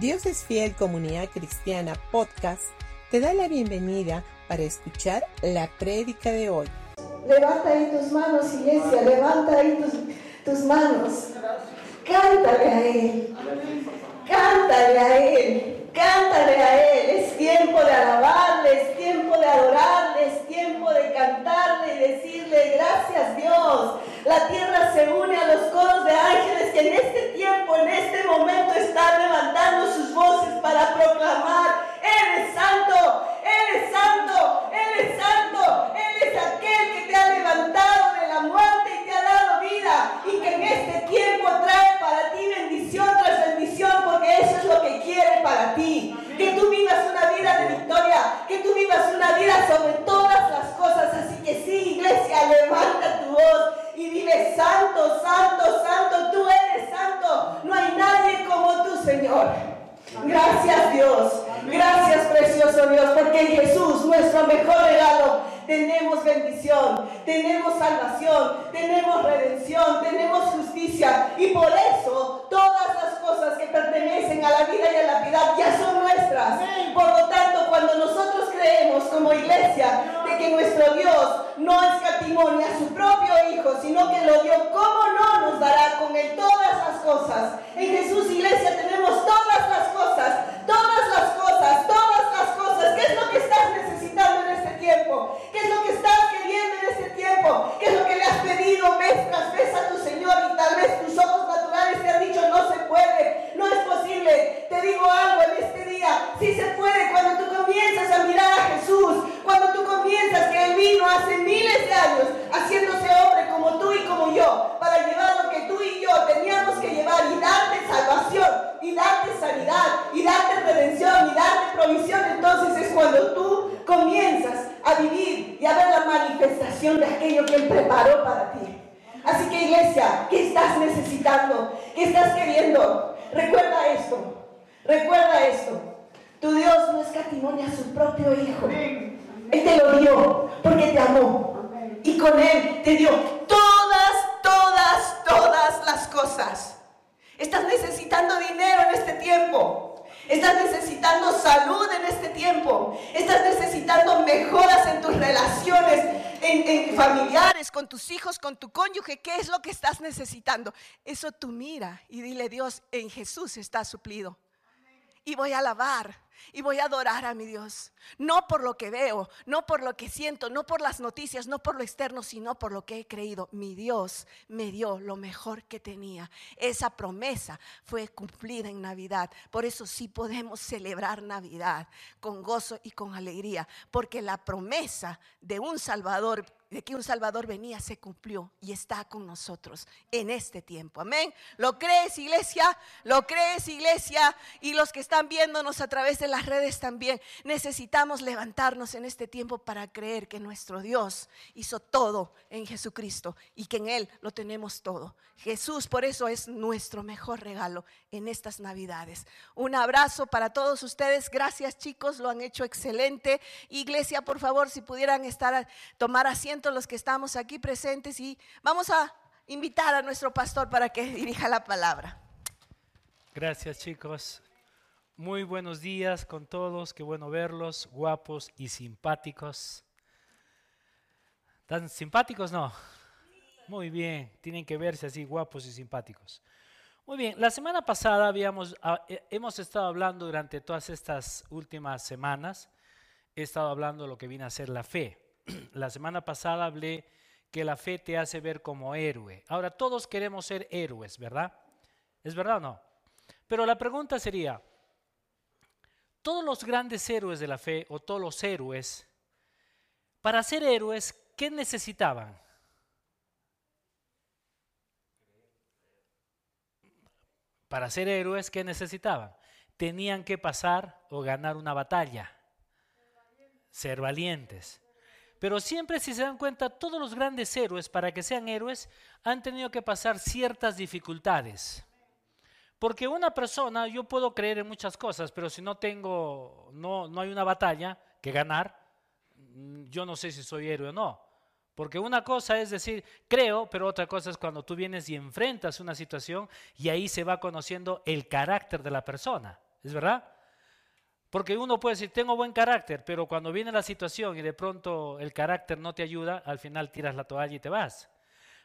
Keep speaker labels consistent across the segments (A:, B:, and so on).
A: Dios es Fiel Comunidad Cristiana Podcast te da la bienvenida para escuchar la prédica de hoy.
B: Levanta ahí tus manos, iglesia, levanta ahí tus, tus manos. Cántale a Él. Cántale a Él. Cántale a Él. Es tiempo de alabarle, es tiempo de adorarle, es tiempo de cantarle y decirle gracias Dios. La tierra se une a los coros de ángeles que en este tiempo, en este momento están levantando sus voces para proclamar, Él es santo, Él es santo, Él es santo, Él es aquel que te ha levantado de la muerte y te ha dado vida y que en este tiempo trae para ti bendición tras bendición porque eso es lo que quiere para ti. Que tú vivas una vida de victoria, que tú vivas una vida sobre todas las cosas. Así que sí, iglesia, levanta tu voz y dile, santo, santo, santo, tú eres santo. No hay nadie como tú, Señor. Gracias Dios, gracias precioso Dios, porque en Jesús, nuestro mejor regalo, tenemos bendición, tenemos salvación, tenemos redención, tenemos justicia. Y por eso todas las cosas que pertenecen a la vida y a la piedad ya son nuestras. Por lo tanto, cuando nosotros creemos como iglesia de que nuestro Dios no escatimó ni a su propio Hijo, sino que lo dio, ¿cómo no nos dará con él todas las cosas? En Jesús, iglesia, tenemos todas las cosas, todas las cosas, Eso tú mira y dile, Dios, en Jesús está suplido. Y voy a alabar y voy a adorar a mi Dios. No por lo que veo, no por lo que siento, no por las noticias, no por lo externo, sino por lo que he creído. Mi Dios me dio lo mejor que tenía. Esa promesa fue cumplida en Navidad. Por eso sí podemos celebrar Navidad con gozo y con alegría, porque la promesa de un Salvador de que un Salvador venía se cumplió y está con nosotros en este tiempo. Amén. ¿Lo crees, iglesia? ¿Lo crees, iglesia? Y los que están viéndonos a través de las redes también, necesitamos levantarnos en este tiempo para creer que nuestro Dios hizo todo en Jesucristo y que en Él lo tenemos todo. Jesús, por eso es nuestro mejor regalo en estas Navidades. Un abrazo para todos ustedes. Gracias, chicos, lo han hecho excelente. Iglesia, por favor, si pudieran estar a tomar asiento los que estamos aquí presentes y vamos a invitar a nuestro pastor para que dirija la palabra.
C: Gracias chicos. Muy buenos días con todos. Qué bueno verlos, guapos y simpáticos. ¿Tan simpáticos no? Muy bien, tienen que verse así guapos y simpáticos. Muy bien, la semana pasada habíamos, ah, eh, hemos estado hablando durante todas estas últimas semanas, he estado hablando de lo que viene a ser la fe. la semana pasada hablé que la fe te hace ver como héroe. Ahora todos queremos ser héroes, ¿verdad? ¿Es verdad o no? Pero la pregunta sería, todos los grandes héroes de la fe o todos los héroes, para ser héroes, ¿qué necesitaban? Para ser héroes, ¿qué necesitaban? Tenían que pasar o ganar una batalla, ser valientes. Pero siempre si se dan cuenta, todos los grandes héroes, para que sean héroes, han tenido que pasar ciertas dificultades. Porque una persona, yo puedo creer en muchas cosas, pero si no tengo, no, no hay una batalla que ganar, mm, yo no sé si soy héroe o no. Porque una cosa es decir, creo, pero otra cosa es cuando tú vienes y enfrentas una situación y ahí se va conociendo el carácter de la persona. ¿es verdad? Porque uno puede decir, tengo buen carácter, pero cuando viene la situación y de pronto el carácter no te ayuda, al final tiras la toalla y te vas.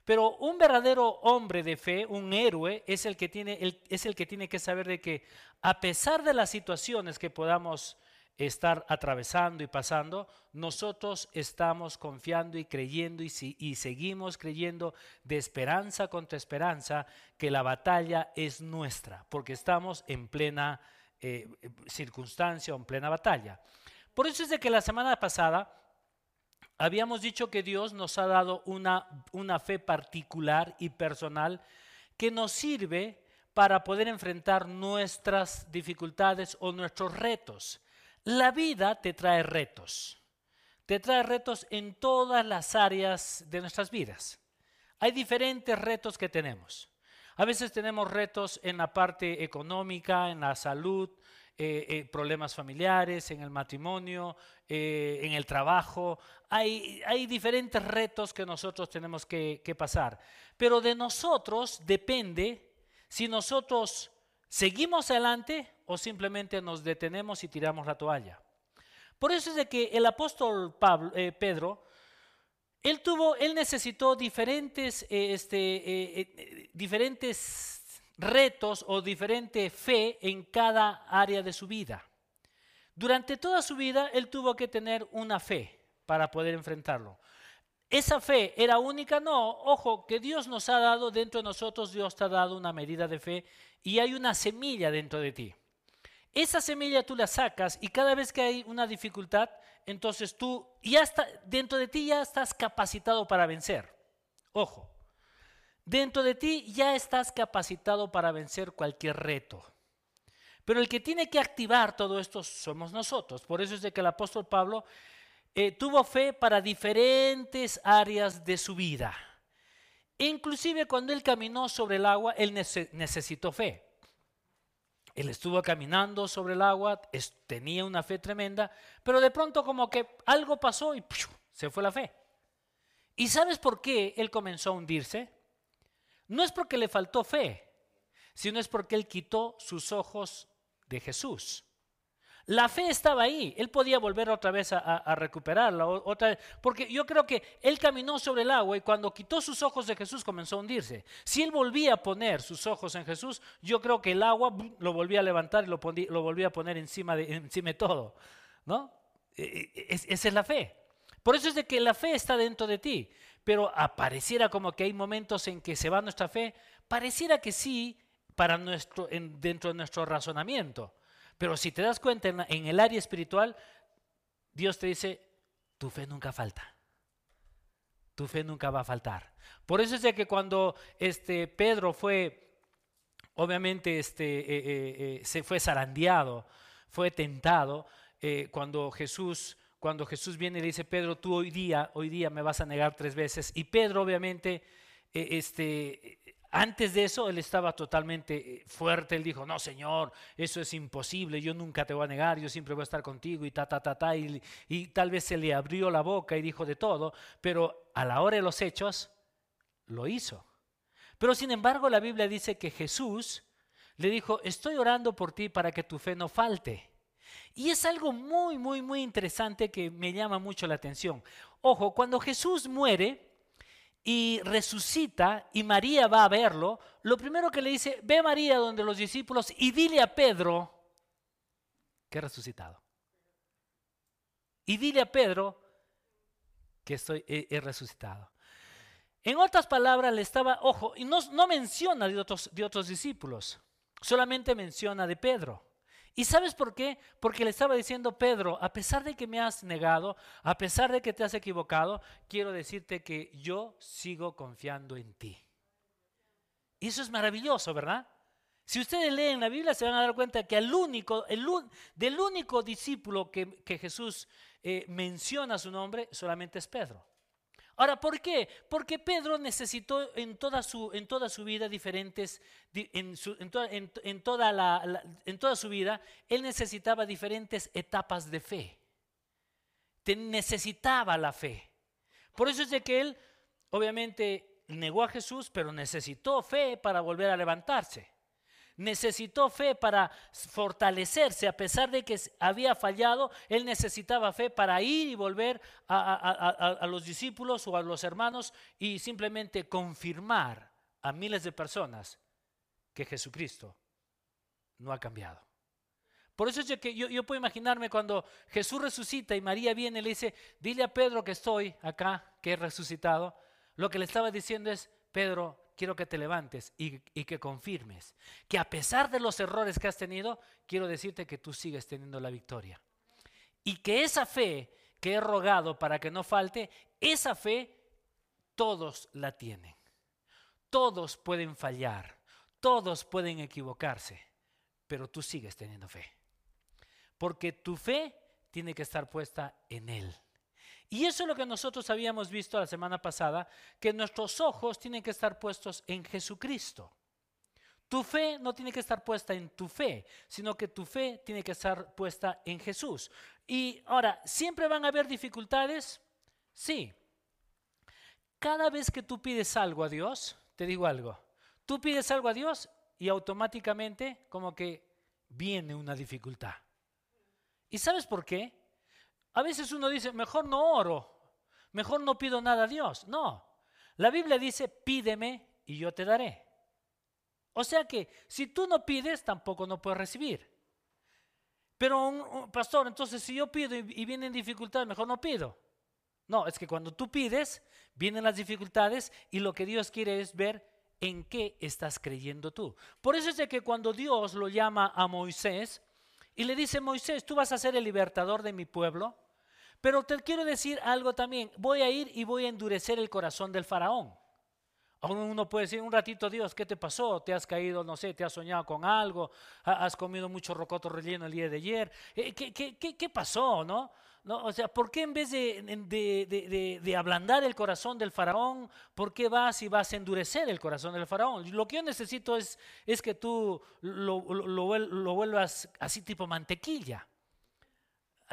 C: Pero un verdadero hombre de fe, un héroe, es el que tiene, es el que, tiene que saber de que a pesar de las situaciones que podamos estar atravesando y pasando, nosotros estamos confiando y creyendo y, y, seguimos creyendo de esperanza contra esperanza que la batalla es nuestra, porque estamos en plena eh, circunstancia o en plena batalla. Por eso es de que la semana pasada habíamos dicho que Dios nos ha dado una, una fe particular y personal que nos sirve para poder enfrentar nuestras dificultades o nuestros retos. La vida te trae retos. Te trae retos en todas las áreas de nuestras vidas. Hay diferentes retos que tenemos. A veces tenemos retos en la parte económica, en la salud, eh, eh, problemas familiares, en el matrimonio, eh, en el trabajo. Hay, diferentes retos que nosotros tenemos que, pasar. Pero de nosotros depende si nosotros seguimos adelante o simplemente nos detenemos y tiramos la toalla. Por eso es de que el apóstol Pedro él tuvo, él necesitó diferentes, este, diferentes retos o diferente fe en cada área de su vida. Durante toda su vida él tuvo que tener una fe para poder enfrentarlo. ¿Esa fe era única? No, ojo, que Dios nos ha dado dentro de nosotros, Dios te ha dado una medida de fe y hay una semilla dentro de ti. Esa semilla tú la sacas y cada vez que hay una dificultad, entonces tú ya está, dentro de ti ya estás capacitado para vencer. Ojo, dentro de ti ya estás capacitado para vencer cualquier reto. Pero el que tiene que activar todo esto somos nosotros. Por eso es de que el apóstol Pablo eh, tuvo fe para diferentes áreas de su vida. inclusive cuando él caminó sobre el agua, él necesitó fe. Él estuvo caminando sobre el agua, tenía una fe tremenda, pero de pronto como que algo pasó y se fue la fe. ¿Y sabes por qué él comenzó a hundirse? No es porque le faltó fe, sino es porque él quitó sus ojos de Jesús. La fe estaba ahí, él podía volver otra vez a, recuperarla, porque yo creo que él caminó sobre el agua y cuando quitó sus ojos de Jesús comenzó a hundirse. Si él volvía a poner sus ojos en Jesús, yo creo que el agua lo volvía a levantar y lo, volvía a poner encima de, encima todo. ¿no? E, e, esa es la fe. Por eso es de que la fe está dentro de ti, pero apareciera como que hay momentos en que se va nuestra fe, pareciera que sí para nuestro, dentro de nuestro razonamiento. Pero si te das cuenta en, el área espiritual, Dios te dice, tu fe nunca falta. Tu fe nunca va a faltar. Por eso es de que cuando este Pedro fue, obviamente, este, eh, eh, eh, se fue zarandeado, fue tentado, cuando Jesús cuando Jesús viene y le dice, Pedro, tú hoy día, hoy día me vas a negar tres veces. Y Pedro, obviamente, este, antes de eso, él estaba totalmente eh, fuerte. Él dijo, no, Señor, eso es imposible. Yo nunca te voy a negar. Yo siempre voy a estar contigo y ta, ta, ta, ta. Y tal vez se le abrió la boca y dijo de todo. Pero a la hora de los hechos, lo hizo. Pero sin embargo, la Biblia dice que Jesús le dijo, estoy orando por ti para que tu fe no falte. Y es algo muy, muy, muy interesante que me llama mucho la atención. Ojo, cuando Jesús muere, y resucita y María va a verlo, lo primero que le dice, ve María donde los discípulos y dile a Pedro que he resucitado. Y dile a Pedro que estoy, he, resucitado. En otras palabras, le estaba, ojo, y no, no menciona de otros, de otros discípulos, solamente menciona de Pedro. ¿Y sabes por qué? Porque le estaba diciendo, Pedro, a pesar de que me has negado, a pesar de que te has equivocado, quiero decirte que yo sigo confiando en ti. Y eso es maravilloso, ¿verdad? Si ustedes leen la Biblia se van a dar cuenta que el único, el, del único discípulo que, Jesús eh, menciona su nombre solamente es Pedro. Ahora, ¿por qué? Porque Pedro necesitó en toda su, en toda su vida diferentes, en, en, toda la, en toda su vida, él necesitaba diferentes etapas de fe. necesitaba la fe. Por eso es de que él, obviamente, negó a Jesús, pero necesitó fe para volver a levantarse. Necesitó fe para fortalecerse, a pesar de que había fallado, él necesitaba fe para ir y volver a, los discípulos o a los hermanos y simplemente confirmar a miles de personas que Jesucristo no ha cambiado. Por eso yo, yo, puedo imaginarme cuando Jesús resucita y María viene y le dice, dile a Pedro que estoy acá, que he resucitado. Lo que le estaba diciendo es, Pedro, quiero que te levantes y, y que confirmes que a pesar de los errores que has tenido, quiero decirte que tú sigues teniendo la victoria. Y que esa fe que he rogado para que no falte, esa fe todos la tienen. Todos pueden fallar, todos pueden equivocarse, pero tú sigues teniendo fe. Porque tu fe tiene que estar puesta en Él. Y eso es lo que nosotros habíamos visto la semana pasada, que nuestros ojos tienen que estar puestos en Jesucristo. Tu fe no tiene que estar puesta en tu fe, sino que tu fe tiene que estar puesta en Jesús. Y ahora, ¿siempre van a haber dificultades? Sí. Cada vez que tú pides algo a Dios, te digo algo. Tú pides algo a Dios y automáticamente como que viene una dificultad. ¿Y sabes por qué? A veces uno dice, mejor no oro, mejor no pido nada a Dios. No, la Biblia dice, pídeme y yo te daré. O sea que si tú no pides, tampoco no puedes recibir. Pero, un, pastor, entonces si yo pido y, y vienen dificultades, mejor no pido. No, es que cuando tú pides, vienen las dificultades y lo que Dios quiere es ver en qué estás creyendo tú. Por eso es de que cuando Dios lo llama a Moisés y le dice, Moisés, tú vas a ser el libertador de mi pueblo, pero te quiero decir algo también, voy a ir y voy a endurecer el corazón del faraón. Uno puede decir un ratito, Dios, ¿qué te pasó? ¿Te has caído, no sé, te has soñado con algo? ¿Has comido mucho rocoto relleno el día de ayer? Eh, ¿Qué, pasó, no? ¿no? O sea, ¿por qué en vez de, ablandar el corazón del faraón, por qué vas y vas a endurecer el corazón del faraón? Lo que yo necesito es, es que tú lo, lo vuelvas así tipo mantequilla,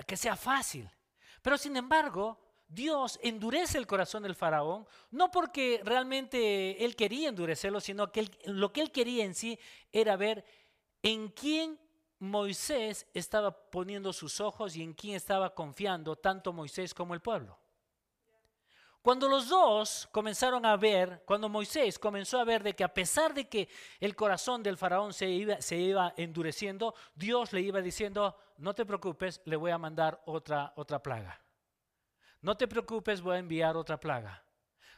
C: que sea fácil. Pero sin embargo, Dios endurece el corazón del faraón, no porque realmente él quería endurecerlo, sino que lo que él quería en sí era ver en quién Moisés estaba poniendo sus ojos y en quién estaba confiando tanto Moisés como el pueblo. Cuando los dos comenzaron a ver, cuando Moisés comenzó a ver de que a pesar de que el corazón del faraón se iba, endureciendo, Dios le iba diciendo, no te preocupes, le voy a mandar otra, otra plaga. No te preocupes, voy a enviar otra plaga.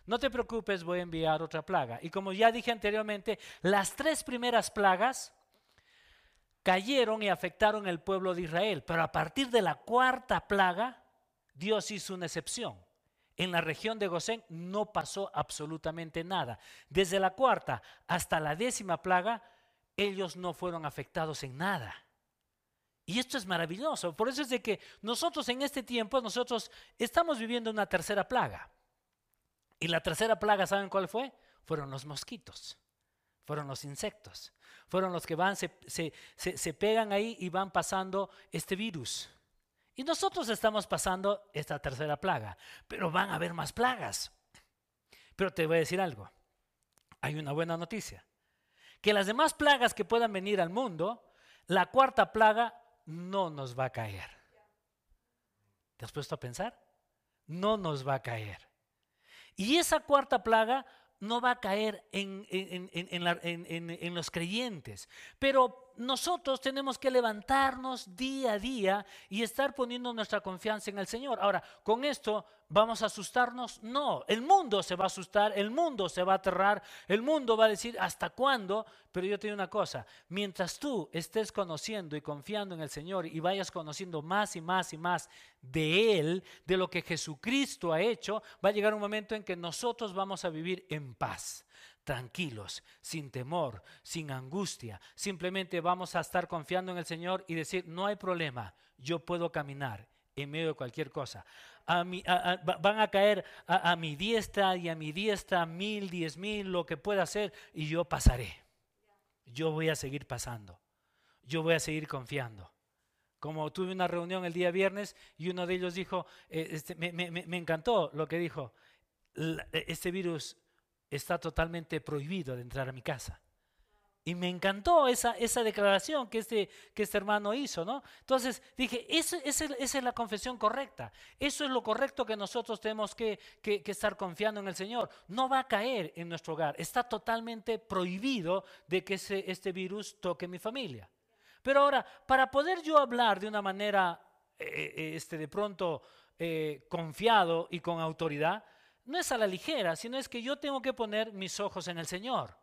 C: No te preocupes, voy a enviar otra plaga. Y como ya dije anteriormente, las tres primeras plagas cayeron y afectaron el pueblo de Israel. Pero a partir de la cuarta plaga, Dios hizo una excepción. En la región de Gosén no pasó absolutamente nada. Desde la cuarta hasta la décima plaga, ellos no fueron afectados en nada. Y esto es maravilloso. Por eso es de que nosotros en este tiempo, nosotros estamos viviendo una tercera plaga. Y la tercera plaga, ¿saben cuál fue? Fueron los mosquitos, fueron los insectos fueron los que van, se, se, pegan ahí y van pasando este virus. Y nosotros estamos pasando esta tercera plaga, pero van a haber más plagas. Pero te voy a decir algo, hay una buena noticia, que las demás plagas que puedan venir al mundo, la cuarta plaga no nos va a caer. ¿Te has puesto a pensar? No nos va a caer. Y esa cuarta plaga no va a caer en, en, los creyentes. Pero nosotros tenemos que levantarnos día a día y estar poniendo nuestra confianza en el Señor. Ahora, ¿con esto vamos a asustarnos? No, el mundo se va a asustar, el mundo se va a aterrar, el mundo va a decir, ¿hasta cuándo? Pero yo te digo una cosa, mientras tú estés conociendo y confiando en el Señor y vayas conociendo más y más y más de Él, de lo que Jesucristo ha hecho, va a llegar un momento en que nosotros vamos a vivir en paz tranquilos, sin temor, sin angustia. Simplemente vamos a estar confiando en el Señor y decir, no hay problema, yo puedo caminar en medio de cualquier cosa. A van a caer a, mi diestra y a mi diestra mil, diez mil, lo que pueda hacer, y yo pasaré. Yo voy a seguir pasando. Yo voy a seguir confiando. Como tuve una reunión el día viernes y uno de ellos dijo, eh, este, me, me, encantó lo que dijo, este virus está totalmente prohibido de entrar a mi casa. Y me encantó esa, esa declaración que este, que este hermano hizo, ¿no? Entonces dije, esa, esa, es la confesión correcta. Eso es lo correcto que nosotros tenemos que, que, estar confiando en el Señor. No va a caer en nuestro hogar. Está totalmente prohibido de que este virus toque mi familia. Pero ahora, para poder yo hablar de una manera, eh, eh, este, de pronto, eh, confiado y con autoridad, no es a la ligera, sino es que yo tengo que poner mis ojos en el Señor.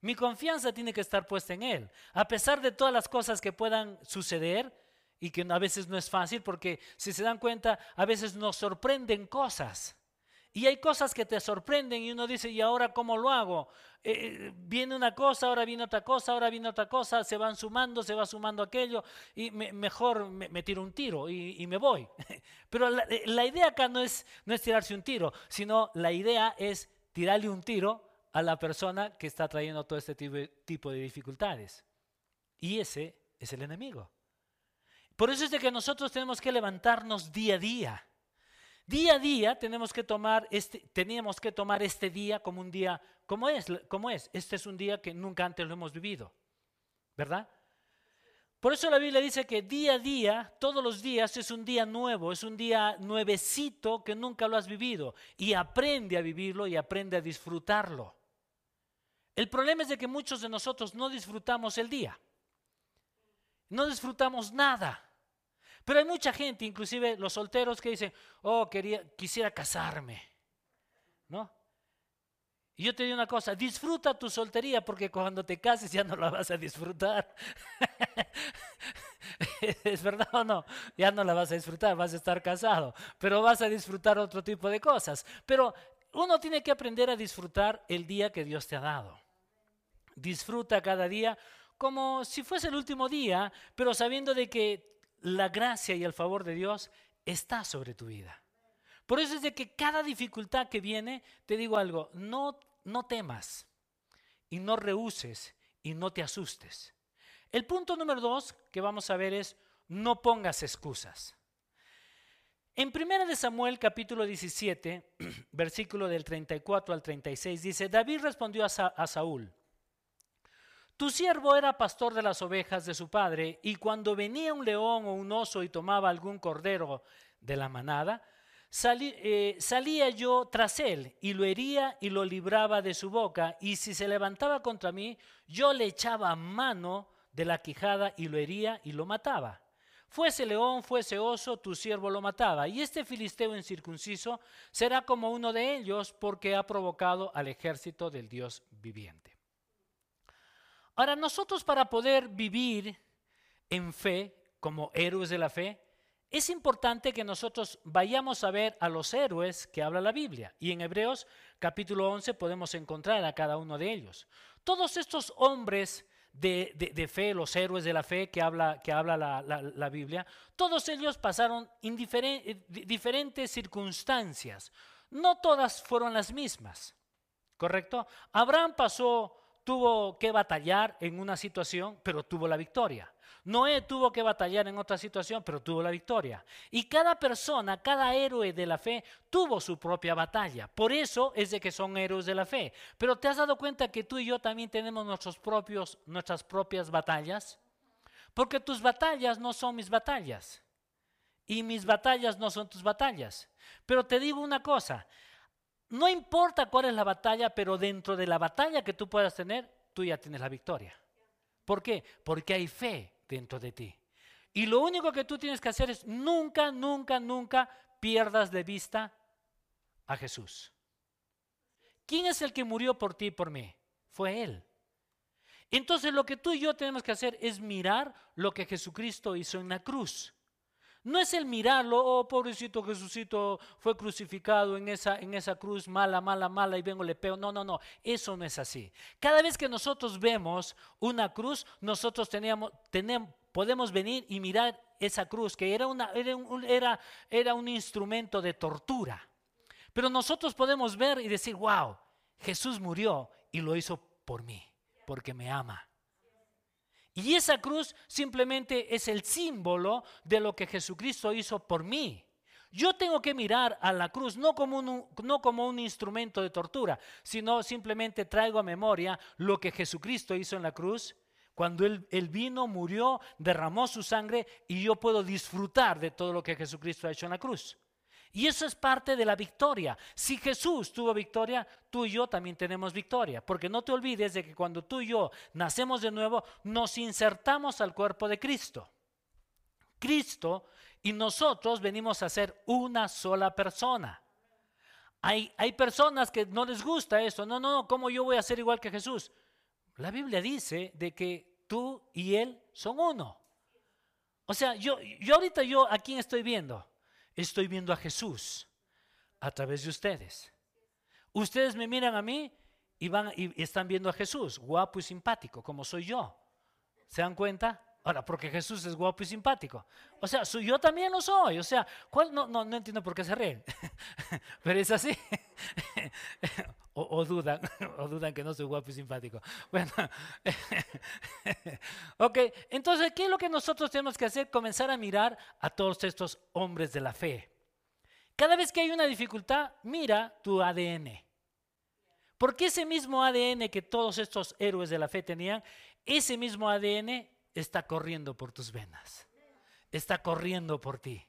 C: Mi confianza tiene que estar puesta en Él. A pesar de todas las cosas que puedan suceder y que a veces no es fácil, porque si se dan cuenta, a veces nos sorprenden cosas. Y hay cosas que te sorprenden y uno dice, ¿y ahora cómo lo hago? Eh, eh, viene una cosa, ahora viene otra cosa, ahora viene otra cosa, se van sumando, se va sumando aquello, y mejor me, tiro un tiro y, me voy. Pero la, eh, la, idea acá no es, no es tirarse un tiro, sino la idea es tirarle un tiro a la persona que está trayendo todo este tipo de dificultades. Y ese es el enemigo. Por eso es de que nosotros tenemos que levantarnos día a día. Día a día tenemos que tomar este, teníamos que tomar este día como un día, como es, como es. Este es un día que nunca antes lo hemos vivido, ¿verdad? Por eso la Biblia dice que día a día, todos los días es un día nuevo, es un día nuevecito que nunca lo has vivido. Y aprende a vivirlo y aprende a disfrutarlo. El problema es de que muchos de nosotros no disfrutamos el día. No disfrutamos nada. Pero hay mucha gente, inclusive los solteros, que dicen, oh, quería, quisiera casarme. ¿No? Y yo te digo una cosa, disfruta tu soltería porque cuando te cases ya no la vas a disfrutar. ¿Es verdad o no? Ya no la vas a disfrutar, vas a estar casado, pero vas a disfrutar otro tipo de cosas. Pero uno tiene que aprender a disfrutar el día que Dios te ha dado. Disfruta cada día como si fuese el último día, pero sabiendo de que la gracia y el favor de Dios está sobre tu vida. Por eso es de que cada dificultad que viene, te digo algo, no, no temas y no rehuses y no te asustes. El punto número dos que vamos a ver es, no pongas excusas. En 1 de Samuel capítulo 17, versículo del 34 al 36, dice, David respondió a Saúl, tu siervo era pastor de las ovejas de su padre, y cuando venía un león o un oso y tomaba algún cordero de la manada, eh, salía yo tras él y lo hería y lo libraba de su boca, y si se levantaba contra mí, yo le echaba mano de la quijada y lo hería y lo mataba. Fuese león, fuese oso, tu siervo lo mataba. Y este filisteo incircunciso será como uno de ellos porque ha provocado al ejército del Dios viviente. Ahora, nosotros para poder vivir en fe, como héroes de la fe, es importante que nosotros vayamos a ver a los héroes que habla la Biblia. Y en Hebreos capítulo 11 podemos encontrar a cada uno de ellos. Todos estos hombres de, fe, los héroes de la fe que habla, que habla la, Biblia, todos ellos pasaron diferentes circunstancias. No todas fueron las mismas, ¿correcto? Abraham pasó tuvo que batallar en una situación, pero tuvo la victoria. Noé tuvo que batallar en otra situación, pero tuvo la victoria. Y cada persona, cada héroe de la fe tuvo su propia batalla. Por eso es de que son héroes de la fe. Pero ¿te has dado cuenta que tú y yo también tenemos nuestros propios, nuestras propias batallas? Porque tus batallas no son mis batallas. Y mis batallas no son tus batallas. Pero te digo una cosa, no importa cuál es la batalla, pero dentro de la batalla que tú puedas tener, tú ya tienes la victoria. ¿Por qué? Porque hay fe dentro de ti. Y lo único que tú tienes que hacer es nunca, nunca, nunca pierdas de vista a Jesús. ¿Quién es el que murió por ti y por mí? Fue Él. Entonces lo que tú y yo tenemos que hacer es mirar lo que Jesucristo hizo en la cruz. No es el mirarlo, oh pobrecito Jesucito fue crucificado en esa, en esa cruz mala, mala, mala y vengo le pego. No, no, no, eso no es así. Cada vez que nosotros vemos una cruz, nosotros teníamos, tenemos, podemos venir y mirar esa cruz, que era, una, era, era un instrumento de tortura. Pero nosotros podemos ver y decir, wow, Jesús murió y lo hizo por mí, porque me ama. Y esa cruz simplemente es el símbolo de lo que Jesucristo hizo por mí. Yo tengo que mirar a la cruz no como, un, no como un instrumento de tortura, sino simplemente traigo a memoria lo que Jesucristo hizo en la cruz cuando él, él, vino, murió, derramó su sangre y yo puedo disfrutar de todo lo que Jesucristo ha hecho en la cruz. Y eso es parte de la victoria. Si Jesús tuvo victoria, tú y yo también tenemos victoria. Porque no te olvides de que cuando tú y yo nacemos de nuevo, nos insertamos al cuerpo de Cristo. Cristo y nosotros venimos a ser una sola persona. Hay, hay personas que no les gusta eso. No, no, no, ¿cómo yo voy a ser igual que Jesús? La Biblia dice de que tú y Él son uno. O sea, yo, yo ahorita yo a quién estoy viendo estoy viendo a Jesús a través de ustedes. Ustedes me miran a mí y, van, y están viendo a Jesús, guapo y simpático, como soy yo. ¿Se dan cuenta? Ahora, porque Jesús es guapo y simpático. O sea, yo también lo soy. O sea, ¿cuál? No, no, no entiendo por qué se ríen. Pero es así. o, dudan, o dudan que no soy guapo y simpático. Bueno, ok, entonces, ¿qué es lo que nosotros tenemos que hacer? Comenzar a mirar a todos estos hombres de la fe. Cada vez que hay una dificultad, mira tu ADN. Porque ese mismo ADN que todos estos héroes de la fe tenían, ese mismo ADN está corriendo por tus venas. Está corriendo por ti.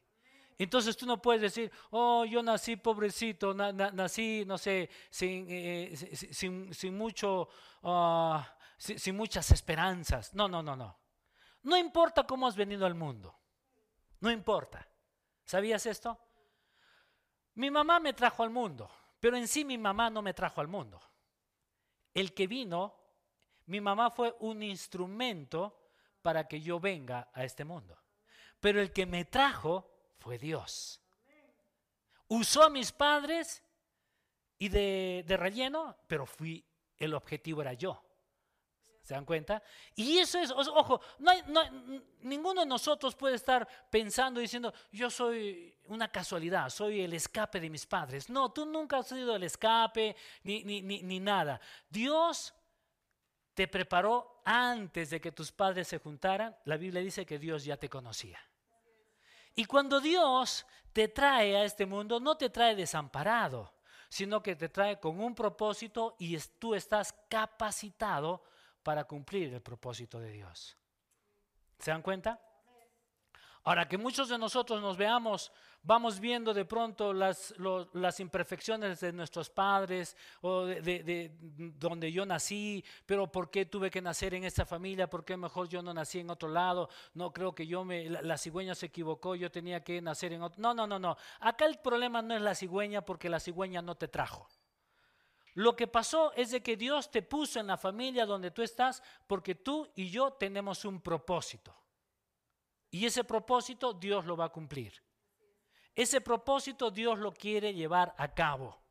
C: Entonces tú no puedes decir, oh, yo nací pobrecito, nací, no sé, sin, eh, sin, mucho, ah, sin, muchas esperanzas. No, no, no, no. No importa cómo has venido al mundo. No importa. ¿Sabías esto? Mi mamá me trajo al mundo, pero en sí mi mamá no me trajo al mundo. El que vino, mi mamá fue un instrumento para que yo venga a este mundo. Pero el que me trajo fue Dios. Usó a mis padres y de, relleno, pero fui, el objetivo era yo. ¿Se dan cuenta? Y eso es, ojo, no ninguno de nosotros puede estar pensando diciendo, yo soy una casualidad, soy el escape de mis padres. No, tú nunca has sido el escape ni, ni, ni nada. Dios te preparó antes de que tus padres se juntaran, la Biblia dice que Dios ya te conocía. Y cuando Dios te trae a este mundo, no te trae desamparado, sino que te trae con un propósito y tú estás capacitado para cumplir el propósito de Dios. ¿Se dan cuenta? Ahora que muchos de nosotros nos veamos, vamos viendo de pronto las, imperfecciones de nuestros padres o de, donde yo nací, pero ¿por qué tuve que nacer en esta familia? ¿Por qué mejor yo no nací en otro lado? No creo que yo me, la, cigüeña se equivocó, yo tenía que nacer en otro. No, no, no, no. Acá el problema no es la cigüeña porque la cigüeña no te trajo. Lo que pasó es de que Dios te puso en la familia donde tú estás porque tú y yo tenemos un propósito. Y ese propósito Dios lo va a cumplir. Ese propósito Dios lo quiere llevar a cabo.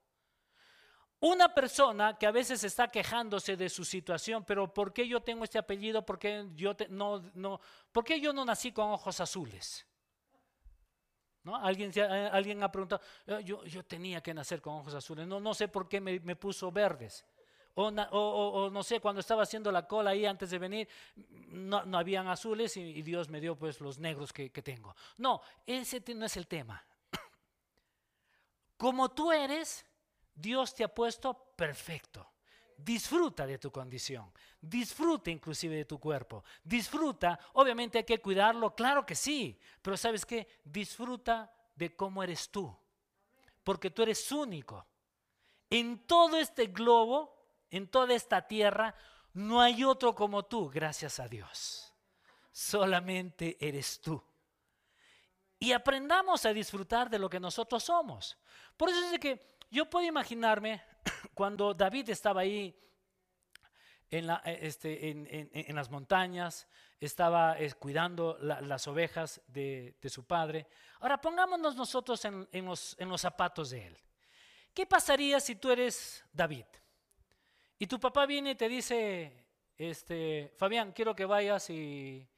C: Una persona que a veces está quejándose de su situación, pero ¿por qué yo tengo este apellido? ¿Por qué yo, no, no, ¿por qué yo no nací con ojos azules? ¿No? Alguien, eh, alguien ha preguntado, eh, yo, yo, tenía que nacer con ojos azules, no, no sé por qué me, me puso verdes. O, no sé, cuando estaba haciendo la cola ahí antes de venir, no, no habían azules y, Dios me dio pues los negros que, que tengo. No, ese no es el tema. Como tú eres, Dios te ha puesto perfecto. Disfruta de tu condición, disfruta inclusive de tu cuerpo, disfruta, obviamente hay que cuidarlo, claro que sí, pero sabes qué, disfruta de cómo eres tú, porque tú eres único. En todo este globo en toda esta tierra, no hay otro como tú, gracias a Dios. Solamente eres tú. Y aprendamos a disfrutar de lo que nosotros somos. Por eso es que yo puedo imaginarme cuando David estaba ahí en, este, las montañas, estaba eh, cuidando las ovejas de, su padre. Ahora pongámonos nosotros en los zapatos de él. ¿Qué pasaría si tú eres David? Y tu papá viene y te dice, este, Fabián, quiero que vayas y,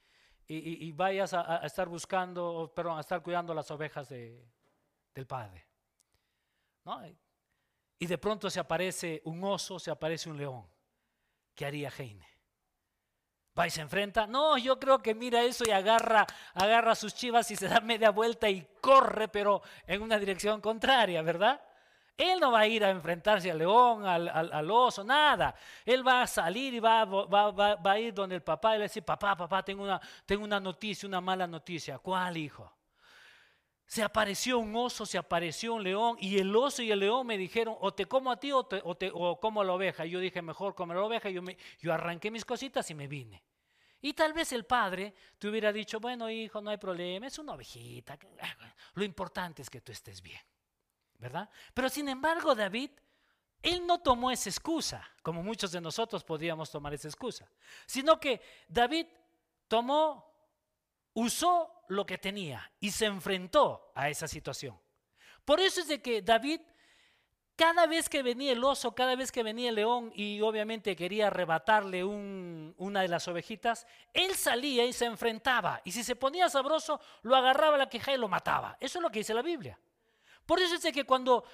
C: vayas a, estar buscando, perdón, a estar cuidando las ovejas de, del padre. ¿No? Y de pronto se aparece un oso, se aparece un león. ¿Qué haría Heine? Va y se enfrenta. No, yo creo que mira eso y agarra, agarra sus chivas y se da media vuelta y corre, pero en una dirección contraria, ¿verdad? Él no va a ir a enfrentarse al león, al, oso, nada. Él va a salir y va, va, a ir donde el papá y le dice, papá, papá, tengo una, tengo una noticia, una mala noticia. ¿Cuál, hijo? Se apareció un oso, se apareció un león y el oso y el león me dijeron, o te como a ti o, te, o, como a la oveja. Y yo dije, mejor comer la oveja. Yo, me, yo arranqué mis cositas y me vine. Y tal vez el padre te hubiera dicho, bueno hijo, no hay problema, es una ovejita. Lo importante es que tú estés bien. ¿Verdad? Pero sin embargo, David, él no tomó esa excusa, como muchos de nosotros podríamos tomar esa excusa, sino que David tomó, usó lo que tenía y se enfrentó a esa situación. Por eso es de que David, cada vez que venía el oso, cada vez que venía el león y obviamente quería arrebatarle una de las ovejitas, él salía y se enfrentaba. Y si se ponía sabroso, lo agarraba a la queja y lo mataba. Eso es lo que dice la Biblia. Por eso es que cuando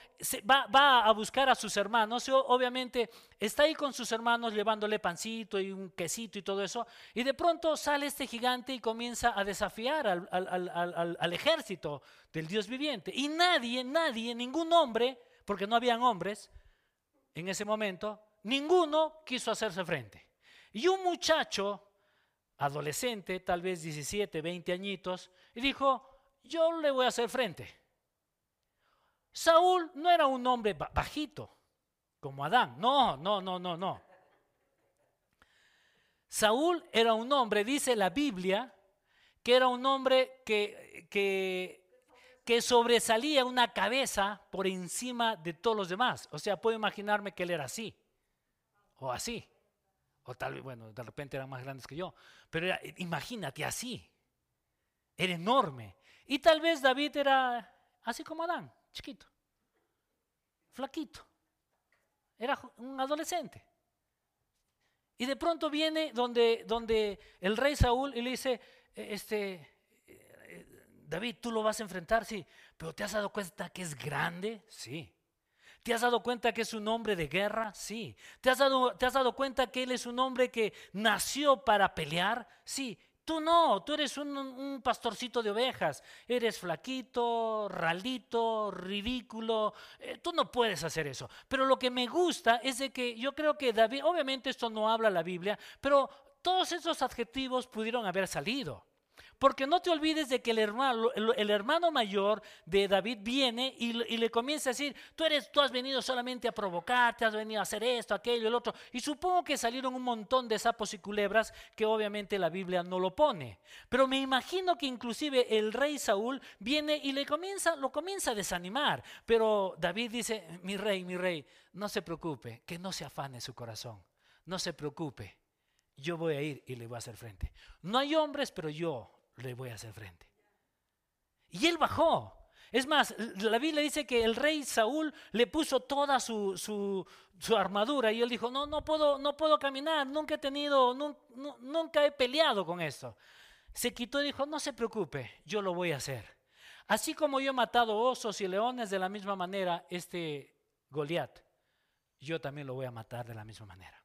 C: va, a buscar a sus hermanos, obviamente está ahí con sus hermanos llevándole pancito y un quesito y todo eso, y de pronto sale este gigante y comienza a desafiar al, al ejército del Dios viviente. Y nadie, nadie, ningún hombre, porque no habían hombres en ese momento, ninguno quiso hacerse frente. Y un muchacho, adolescente, tal vez 17, 20 añitos, dijo, yo le voy a hacer frente. Saúl no era un hombre bajito, como Adán. No, no, no, no, no. Saúl era un hombre, dice la Biblia, que era un hombre que, que, sobresalía una cabeza por encima de todos los demás. O sea, puedo imaginarme que él era así, o así, o tal vez, bueno, de repente eran más grandes que yo, pero imagínate así, era enorme. Y tal vez David era así como Adán, chiquito, flaquito. Era un adolescente. Y de pronto viene donde, donde el rey Saúl y le dice, eh, este, eh, David, tú lo vas a enfrentar, sí, pero ¿te has dado cuenta que es grande? Sí. ¿Te has dado cuenta que es un hombre de guerra? Sí. ¿Te has dado, te has dado cuenta que él es un hombre que nació para pelear? Sí. Tú no, tú eres un, pastorcito de ovejas, eres flaquito, ralito, ridículo, eh, tú no puedes hacer eso. Pero lo que me gusta es de que yo creo que David, obviamente esto no habla la Biblia, pero todos esos adjetivos pudieron haber salido. Porque no te olvides de que el hermano, mayor de David viene y, le comienza a decir, tú, eres, tú has venido solamente a provocarte, has venido a hacer esto, aquello, el otro. Y supongo que salieron un montón de sapos y culebras que obviamente la Biblia no lo pone. Pero me imagino que inclusive el rey Saúl viene y le comienza, lo comienza a desanimar. Pero David dice, mi rey, mi rey, no se preocupe, que no se afane su corazón. No se preocupe, yo voy a ir y le voy a hacer frente. No hay hombres, pero yo le voy a hacer frente. Y él bajó. Es más, la Biblia dice que el rey Saúl le puso toda su, su, armadura y él dijo, no, no puedo, no puedo caminar, nunca he tenido, nunca he peleado con esto. Se quitó y dijo, no se preocupe, yo lo voy a hacer. Así como yo he matado osos y leones de la misma manera, este Goliat, yo también lo voy a matar de la misma manera.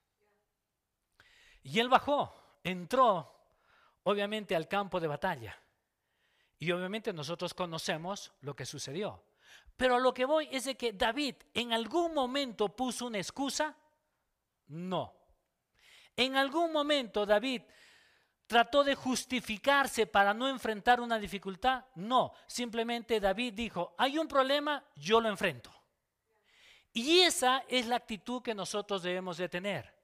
C: Y él bajó, entró obviamente al campo de batalla. Y obviamente nosotros conocemos lo que sucedió. Pero a lo que voy es de que David en algún momento puso una excusa. No. En algún momento David trató de justificarse para no enfrentar una dificultad. No. Simplemente David dijo, hay un problema, yo lo enfrento. Y esa es la actitud que nosotros debemos de tener.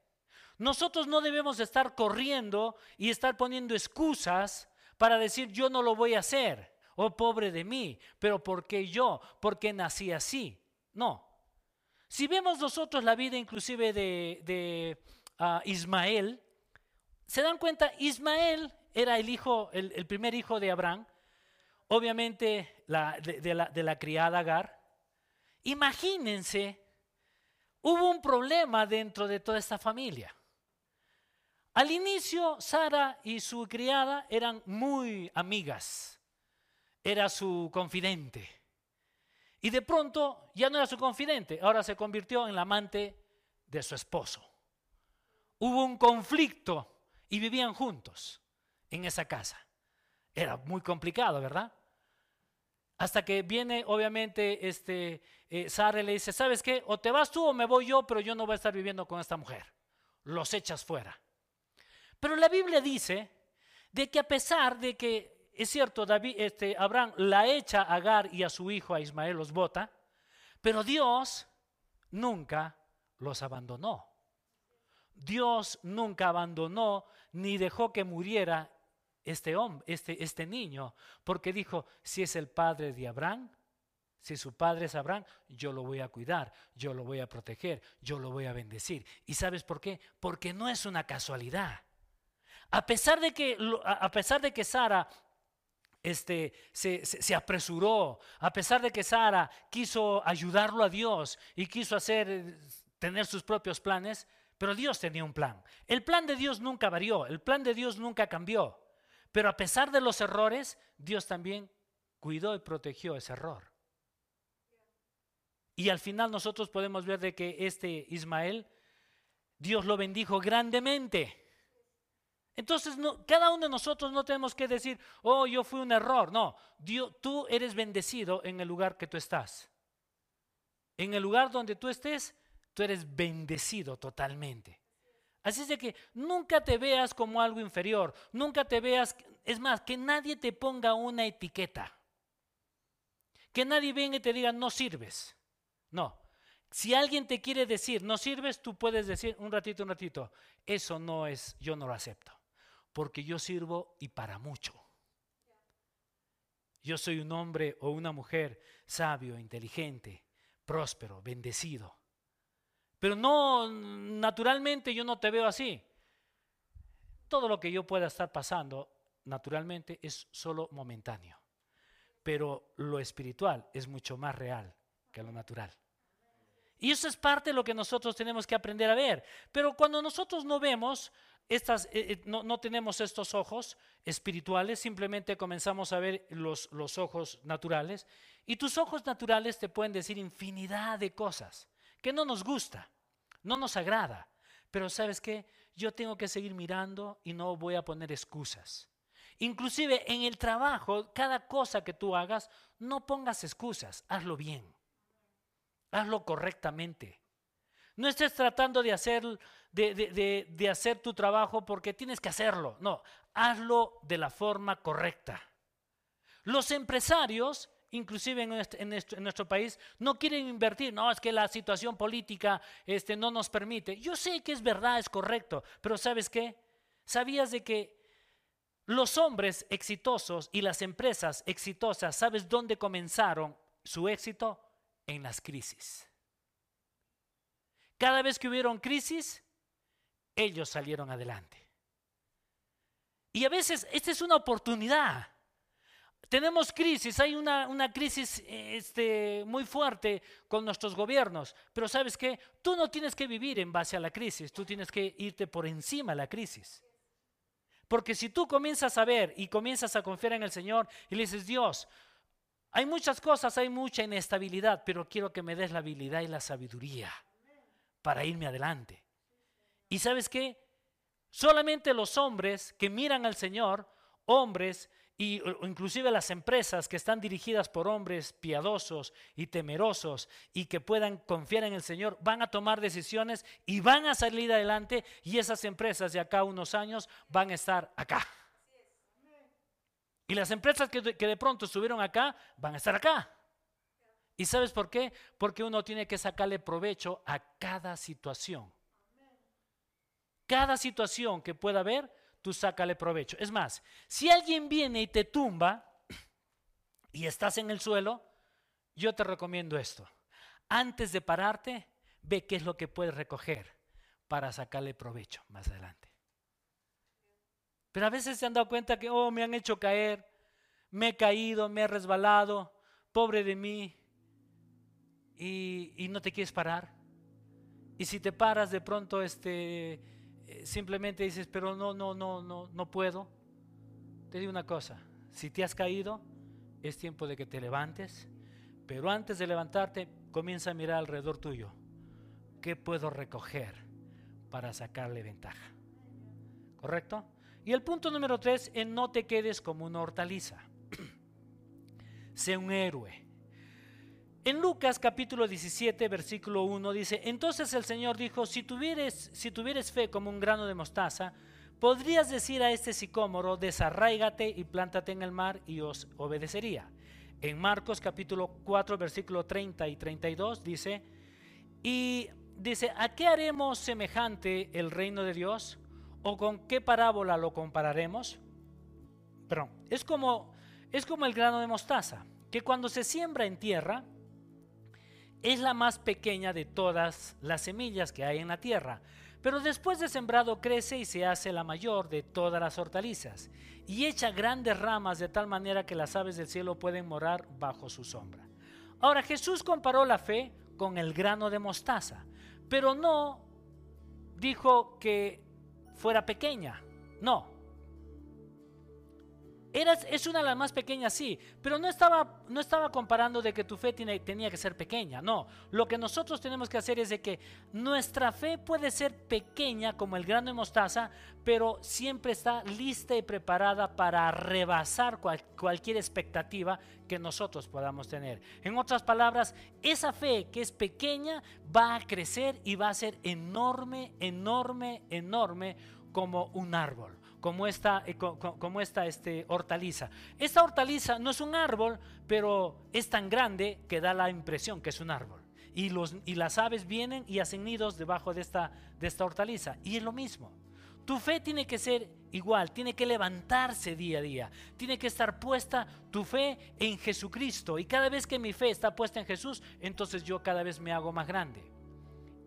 C: Nosotros no debemos estar corriendo y estar poniendo excusas para decir yo no lo voy a hacer, oh pobre de mí, pero ¿por qué yo? Porque nací así. No. Si vemos nosotros la vida inclusive de, ah, Ismael, se dan cuenta, Ismael era el hijo, el, primer hijo de Abraham, obviamente de, la, de la criada Agar. Imagínense, hubo un problema dentro de toda esta familia. Al inicio, Sara y su criada eran muy amigas. Era su confidente. Y de pronto ya no era su confidente, ahora se convirtió en la amante de su esposo. Hubo un conflicto y vivían juntos en esa casa. Era muy complicado, ¿verdad? Hasta que viene, obviamente, este, eh, Sara le dice, ¿sabes qué? O te vas tú o me voy yo, pero yo no voy a estar viviendo con esta mujer. Los echas fuera. Pero la Biblia dice de que a pesar de que, es cierto, David, este, Abraham la echa a Agar y a su hijo, a Ismael, los bota, pero Dios nunca los abandonó. Dios nunca abandonó ni dejó que muriera este hombre, este, este niño, porque dijo, si es el padre de Abraham, si su padre es Abraham, yo lo voy a cuidar, yo lo voy a proteger, yo lo voy a bendecir. ¿Y sabes por qué? Porque no es una casualidad. A pesar de que, a pesar de que Sara este, se, apresuró, a pesar de que Sara quiso ayudarlo a Dios y quiso hacer, tener sus propios planes, pero Dios tenía un plan. El plan de Dios nunca varió, el plan de Dios nunca cambió. Pero a pesar de los errores, Dios también cuidó y protegió ese error. Y al final nosotros podemos ver de que este Ismael, Dios lo bendijo grandemente. Entonces, cada uno de nosotros no tenemos que decir, oh, yo fui un error. No, Dios, tú eres bendecido en el lugar que tú estás. En el lugar donde tú estés, tú eres bendecido totalmente. Así es de que nunca te veas como algo inferior, nunca te veas, es más, que nadie te ponga una etiqueta. Que nadie venga y te diga, no sirves. No. Si alguien te quiere decir, no sirves, tú puedes decir un ratito, un ratito, eso no es, yo no lo acepto. Porque yo sirvo y para mucho. Yo soy un hombre o una mujer sabio, inteligente, próspero, bendecido. Pero no, naturalmente yo no te veo así. Todo lo que yo pueda estar pasando, naturalmente, es solo momentáneo. Pero lo espiritual es mucho más real que lo natural. Y eso es parte de lo que nosotros tenemos que aprender a ver. Pero cuando nosotros no vemos, estas, eh, eh, no, no, tenemos estos ojos espirituales, simplemente comenzamos a ver los, los ojos naturales. Y tus ojos naturales te pueden decir infinidad de cosas que no nos gusta no nos agrada. Pero sabes qué, yo tengo que seguir mirando y no voy a poner excusas. Inclusive en el trabajo, cada cosa que tú hagas, no pongas excusas, hazlo bien. Hazlo correctamente. No estés tratando de hacer, de, de hacer tu trabajo porque tienes que hacerlo. No, hazlo de la forma correcta. Los empresarios inclusive en nuestro, país, no quieren invertir. No, es que la situación política este, no nos permite. Yo sé que es verdad, es correcto, pero ¿sabes qué? ¿Sabías de que los hombres exitosos y las empresas exitosas, ¿sabes dónde comenzaron su éxito? En las crisis. Cada vez que hubieron crisis, ellos salieron adelante. Y a veces esta es una oportunidad tenemos crisis, hay una, crisis este, muy fuerte con nuestros gobiernos, pero sabes qué, tú no tienes que vivir en base a la crisis, tú tienes que irte por encima de la crisis. Porque si tú comienzas a ver y comienzas a confiar en el Señor y le dices, Dios, hay muchas cosas, hay mucha inestabilidad, pero quiero que me des la habilidad y la sabiduría para irme adelante. Y sabes qué, solamente los hombres que miran al Señor, hombres y inclusive las empresas que están dirigidas por hombres piadosos y temerosos y que puedan confiar en el Señor, van a tomar decisiones y van a salir adelante y esas empresas de acá unos años van a estar acá. Y las empresas que de, que de pronto estuvieron acá van a estar acá. ¿Y sabes por qué? Porque uno tiene que sacarle provecho a cada situación. Cada situación que pueda haber, tú sácale provecho. Es más, si alguien viene y te tumba y estás en el suelo, yo te recomiendo esto. Antes de pararte, ve qué es lo que puedes recoger para sacarle provecho más adelante. Pero a veces se han dado cuenta que, oh, me han hecho caer, me he caído, me he resbalado, pobre de mí, y, y no te quieres parar. Y si te paras de pronto, este, eh, simplemente dices, pero no, no, no, no, no puedo. Te digo una cosa, si te has caído, es tiempo de que te levantes, pero antes de levantarte, comienza a mirar alrededor tuyo. ¿Qué puedo recoger para sacarle ventaja? ¿correcto? Y el punto número tres es no te quedes como una hortaliza. sé un héroe. En Lucas capítulo 17, versículo 1 dice, entonces el Señor dijo, si tuvieres, si tuvieres fe como un grano de mostaza, podrías decir a este sicómoro, desarraigate y plántate en el mar y os obedecería. En Marcos capítulo 4, versículo 30 y 32 dice, y dice, ¿a qué haremos semejante el reino de Dios? ¿O con qué parábola lo compararemos? Perdón, es como, es como el grano de mostaza, que cuando se siembra en tierra, es la más pequeña de todas las semillas que hay en la tierra, pero después de sembrado crece y se hace la mayor de todas las hortalizas, y echa grandes ramas de tal manera que las aves del cielo pueden morar bajo su sombra. Ahora Jesús comparó la fe con el grano de mostaza, pero no dijo que fuera pequeña, no, es una de las más pequeñas, sí, pero no estaba, no estaba comparando de que tu fe tenía que ser pequeña, no. Lo que nosotros tenemos que hacer es de que nuestra fe puede ser pequeña como el grano de mostaza, pero siempre está lista y preparada para rebasar cualquier expectativa que nosotros podamos tener. En otras palabras, esa fe que es pequeña va a crecer y va a ser enorme, enorme, enorme como un árbol como esta, eh, como esta este, hortaliza. Esta hortaliza no es un árbol, pero es tan grande que da la impresión que es un árbol. Y, los, y las aves vienen y hacen nidos debajo de esta, de esta hortaliza. Y es lo mismo. Tu fe tiene que ser igual, tiene que levantarse día a día, tiene que estar puesta tu fe en Jesucristo. Y cada vez que mi fe está puesta en Jesús, entonces yo cada vez me hago más grande.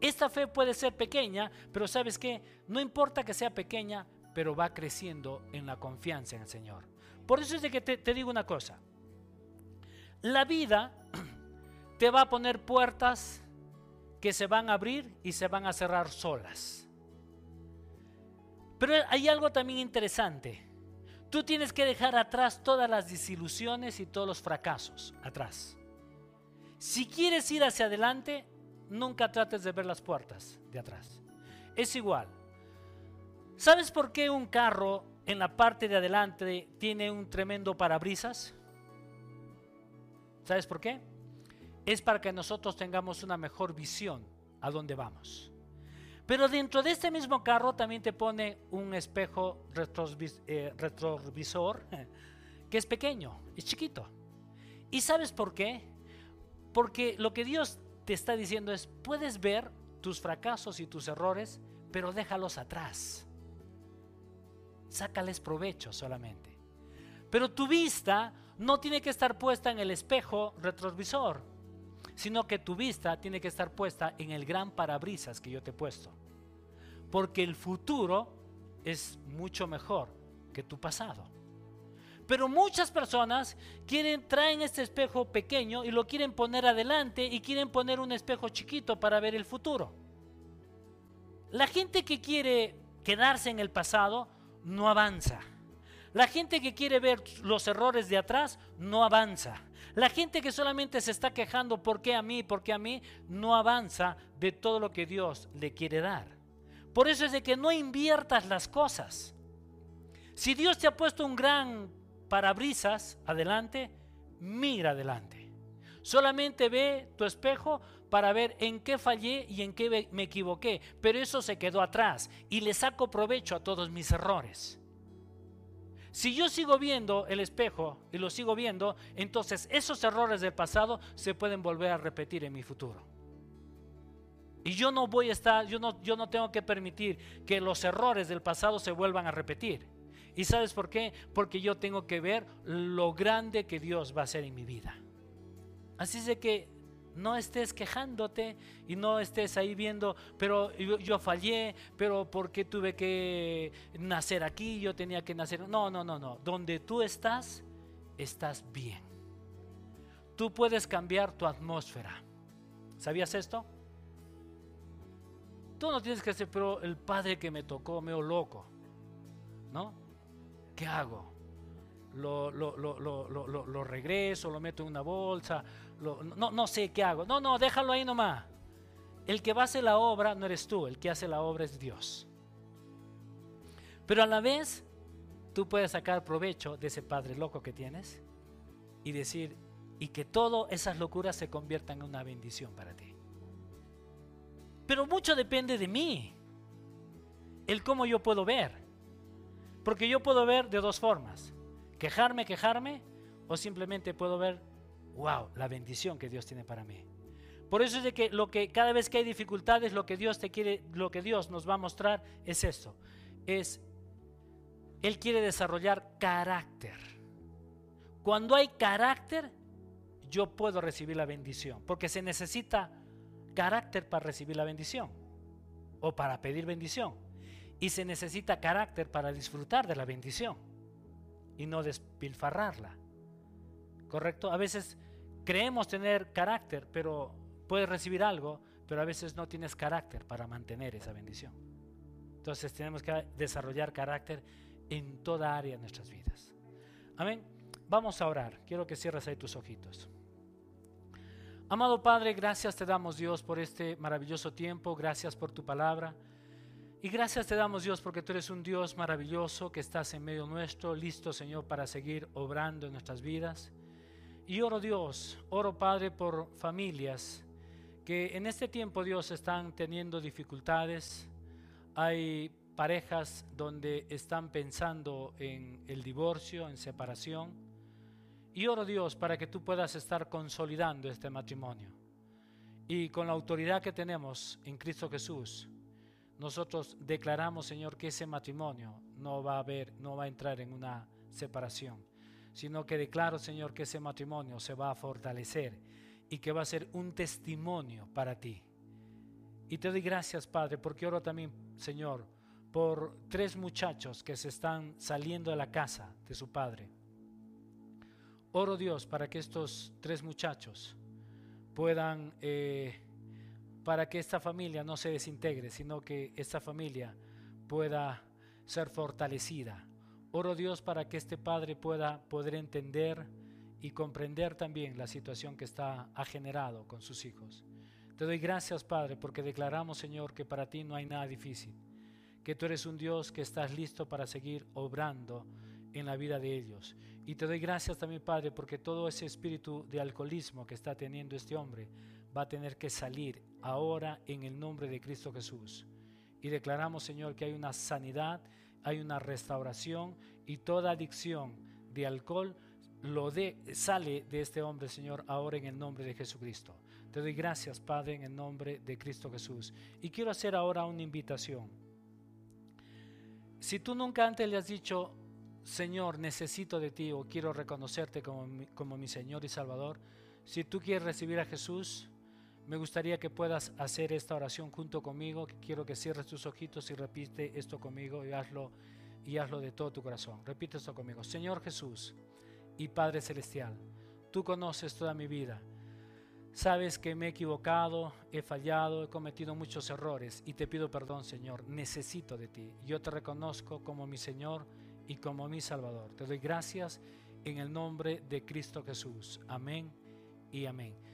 C: Esta fe puede ser pequeña, pero sabes que no importa que sea pequeña, pero va creciendo en la confianza en el Señor. Por eso es de que te, digo una cosa. La vida te va a poner puertas que se van a abrir y se van a cerrar solas. Pero hay algo también interesante. Tú tienes que dejar atrás todas las desilusiones y todos los fracasos atrás. Si quieres ir hacia adelante, nunca trates de ver las puertas de atrás. Es igual. ¿Sabes por qué un carro en la parte de adelante tiene un tremendo parabrisas? ¿Sabes por qué? Es para que nosotros tengamos una mejor visión a dónde vamos. Pero dentro de este mismo carro también te pone un espejo eh, retrovisor que es pequeño, es chiquito. ¿Y sabes por qué? Porque lo que Dios te está diciendo es, puedes ver tus fracasos y tus errores, pero déjalos atrás sácales provecho solamente. Pero tu vista no tiene que estar puesta en el espejo retrovisor, sino que tu vista tiene que estar puesta en el gran parabrisas que yo te he puesto. Porque el futuro es mucho mejor que tu pasado. Pero muchas personas quieren traen este espejo pequeño y lo quieren poner adelante y quieren poner un espejo chiquito para ver el futuro. La gente que quiere quedarse en el pasado no avanza. La gente que quiere ver los errores de atrás no avanza. La gente que solamente se está quejando, ¿por qué a mí? ¿Por qué a mí? No avanza de todo lo que Dios le quiere dar. Por eso es de que no inviertas las cosas. Si Dios te ha puesto un gran parabrisas adelante, mira adelante. Solamente ve tu espejo para ver en qué fallé y en qué me equivoqué, pero eso se quedó atrás y le saco provecho a todos mis errores. Si yo sigo viendo el espejo y lo sigo viendo, entonces esos errores del pasado se pueden volver a repetir en mi futuro. Y yo no voy a estar, yo no, yo no tengo que permitir que los errores del pasado se vuelvan a repetir. ¿Y sabes por qué? Porque yo tengo que ver lo grande que Dios va a hacer en mi vida. Así es de que no estés quejándote y no estés ahí viendo, pero yo, fallé, pero ¿por qué tuve que nacer aquí? Yo tenía que nacer. No, no, no, no. Donde tú estás, estás bien. Tú puedes cambiar tu atmósfera. ¿Sabías esto? Tú no tienes que hacer, pero el padre que me tocó, me loco. ¿No? ¿Qué hago? Lo, lo, lo, lo, regreso, lo meto en una bolsa, no, no sé qué hago. No, no, déjalo ahí nomás. El que va a hacer la obra no eres tú, el que hace la obra es Dios. Pero a la vez, tú puedes sacar provecho de ese padre loco que tienes y decir, y que todas esas locuras se conviertan en una bendición para ti. Pero mucho depende de mí, el cómo yo puedo ver. Porque yo puedo ver de dos formas, quejarme, quejarme, o simplemente puedo ver, wow, la bendición que Dios tiene para mí. Por eso es de que lo que cada vez que hay dificultades, lo que Dios te quiere, lo que Dios nos va a mostrar es esto, es él quiere desarrollar carácter. Cuando hay carácter, yo puedo recibir la bendición, porque se necesita carácter para recibir la bendición o para pedir bendición. Y se necesita carácter para disfrutar de la bendición y no despilfarrarla. ¿Correcto? A veces creemos tener carácter, pero puedes recibir algo, pero a veces no tienes carácter para mantener esa bendición. Entonces tenemos que desarrollar carácter en toda área de nuestras vidas. Amén. Vamos a orar. Quiero que cierres ahí tus ojitos. Amado Padre, gracias te damos Dios por este maravilloso tiempo, gracias por tu palabra. Y gracias te damos Dios porque tú eres un Dios maravilloso que estás en medio nuestro, listo Señor para seguir obrando en nuestras vidas. Y oro Dios, oro Padre por familias que en este tiempo Dios están teniendo dificultades. Hay parejas donde están pensando en el divorcio, en separación. Y oro Dios para que tú puedas estar consolidando este matrimonio. Y con la autoridad que tenemos en Cristo Jesús, nosotros declaramos, Señor, que ese matrimonio no va a haber, no va a entrar en una separación, sino que declaro, Señor, que ese matrimonio se va a fortalecer y que va a ser un testimonio para ti. Y te doy gracias, Padre, porque oro también, Señor, por tres muchachos que se están saliendo de la casa de su padre. Oro Dios para que estos tres muchachos puedan, eh, para que esta familia no se desintegre, sino que esta familia pueda ser fortalecida. Oro Dios para que este padre pueda poder entender y comprender también la situación que está ha generado con sus hijos. Te doy gracias, Padre, porque declaramos, Señor, que para ti no hay nada difícil, que tú eres un Dios que estás listo para seguir obrando en la vida de ellos. Y te doy gracias también, Padre, porque todo ese espíritu de alcoholismo que está teniendo este hombre va a tener que salir ahora en el nombre de Cristo Jesús. Y declaramos, Señor, que hay una sanidad, hay una restauración y toda adicción de alcohol lo de, sale de este hombre, Señor, ahora en el nombre de Jesucristo. Te doy gracias, Padre, en el nombre de Cristo Jesús. Y quiero hacer ahora una invitación. Si tú nunca antes le has dicho, Señor, necesito de ti o quiero reconocerte como mi, como mi Señor y Salvador, si tú quieres recibir a Jesús, me gustaría que puedas hacer esta oración junto conmigo. Quiero que cierres tus ojitos y repite esto conmigo y hazlo, y hazlo de todo tu corazón. Repite esto conmigo. Señor Jesús y Padre Celestial, tú conoces toda mi vida. Sabes que me he equivocado, he fallado, he cometido muchos errores y te pido perdón, Señor. Necesito de ti. Yo te reconozco como mi Señor y como mi Salvador. Te doy gracias en el nombre de Cristo Jesús. Amén y amén.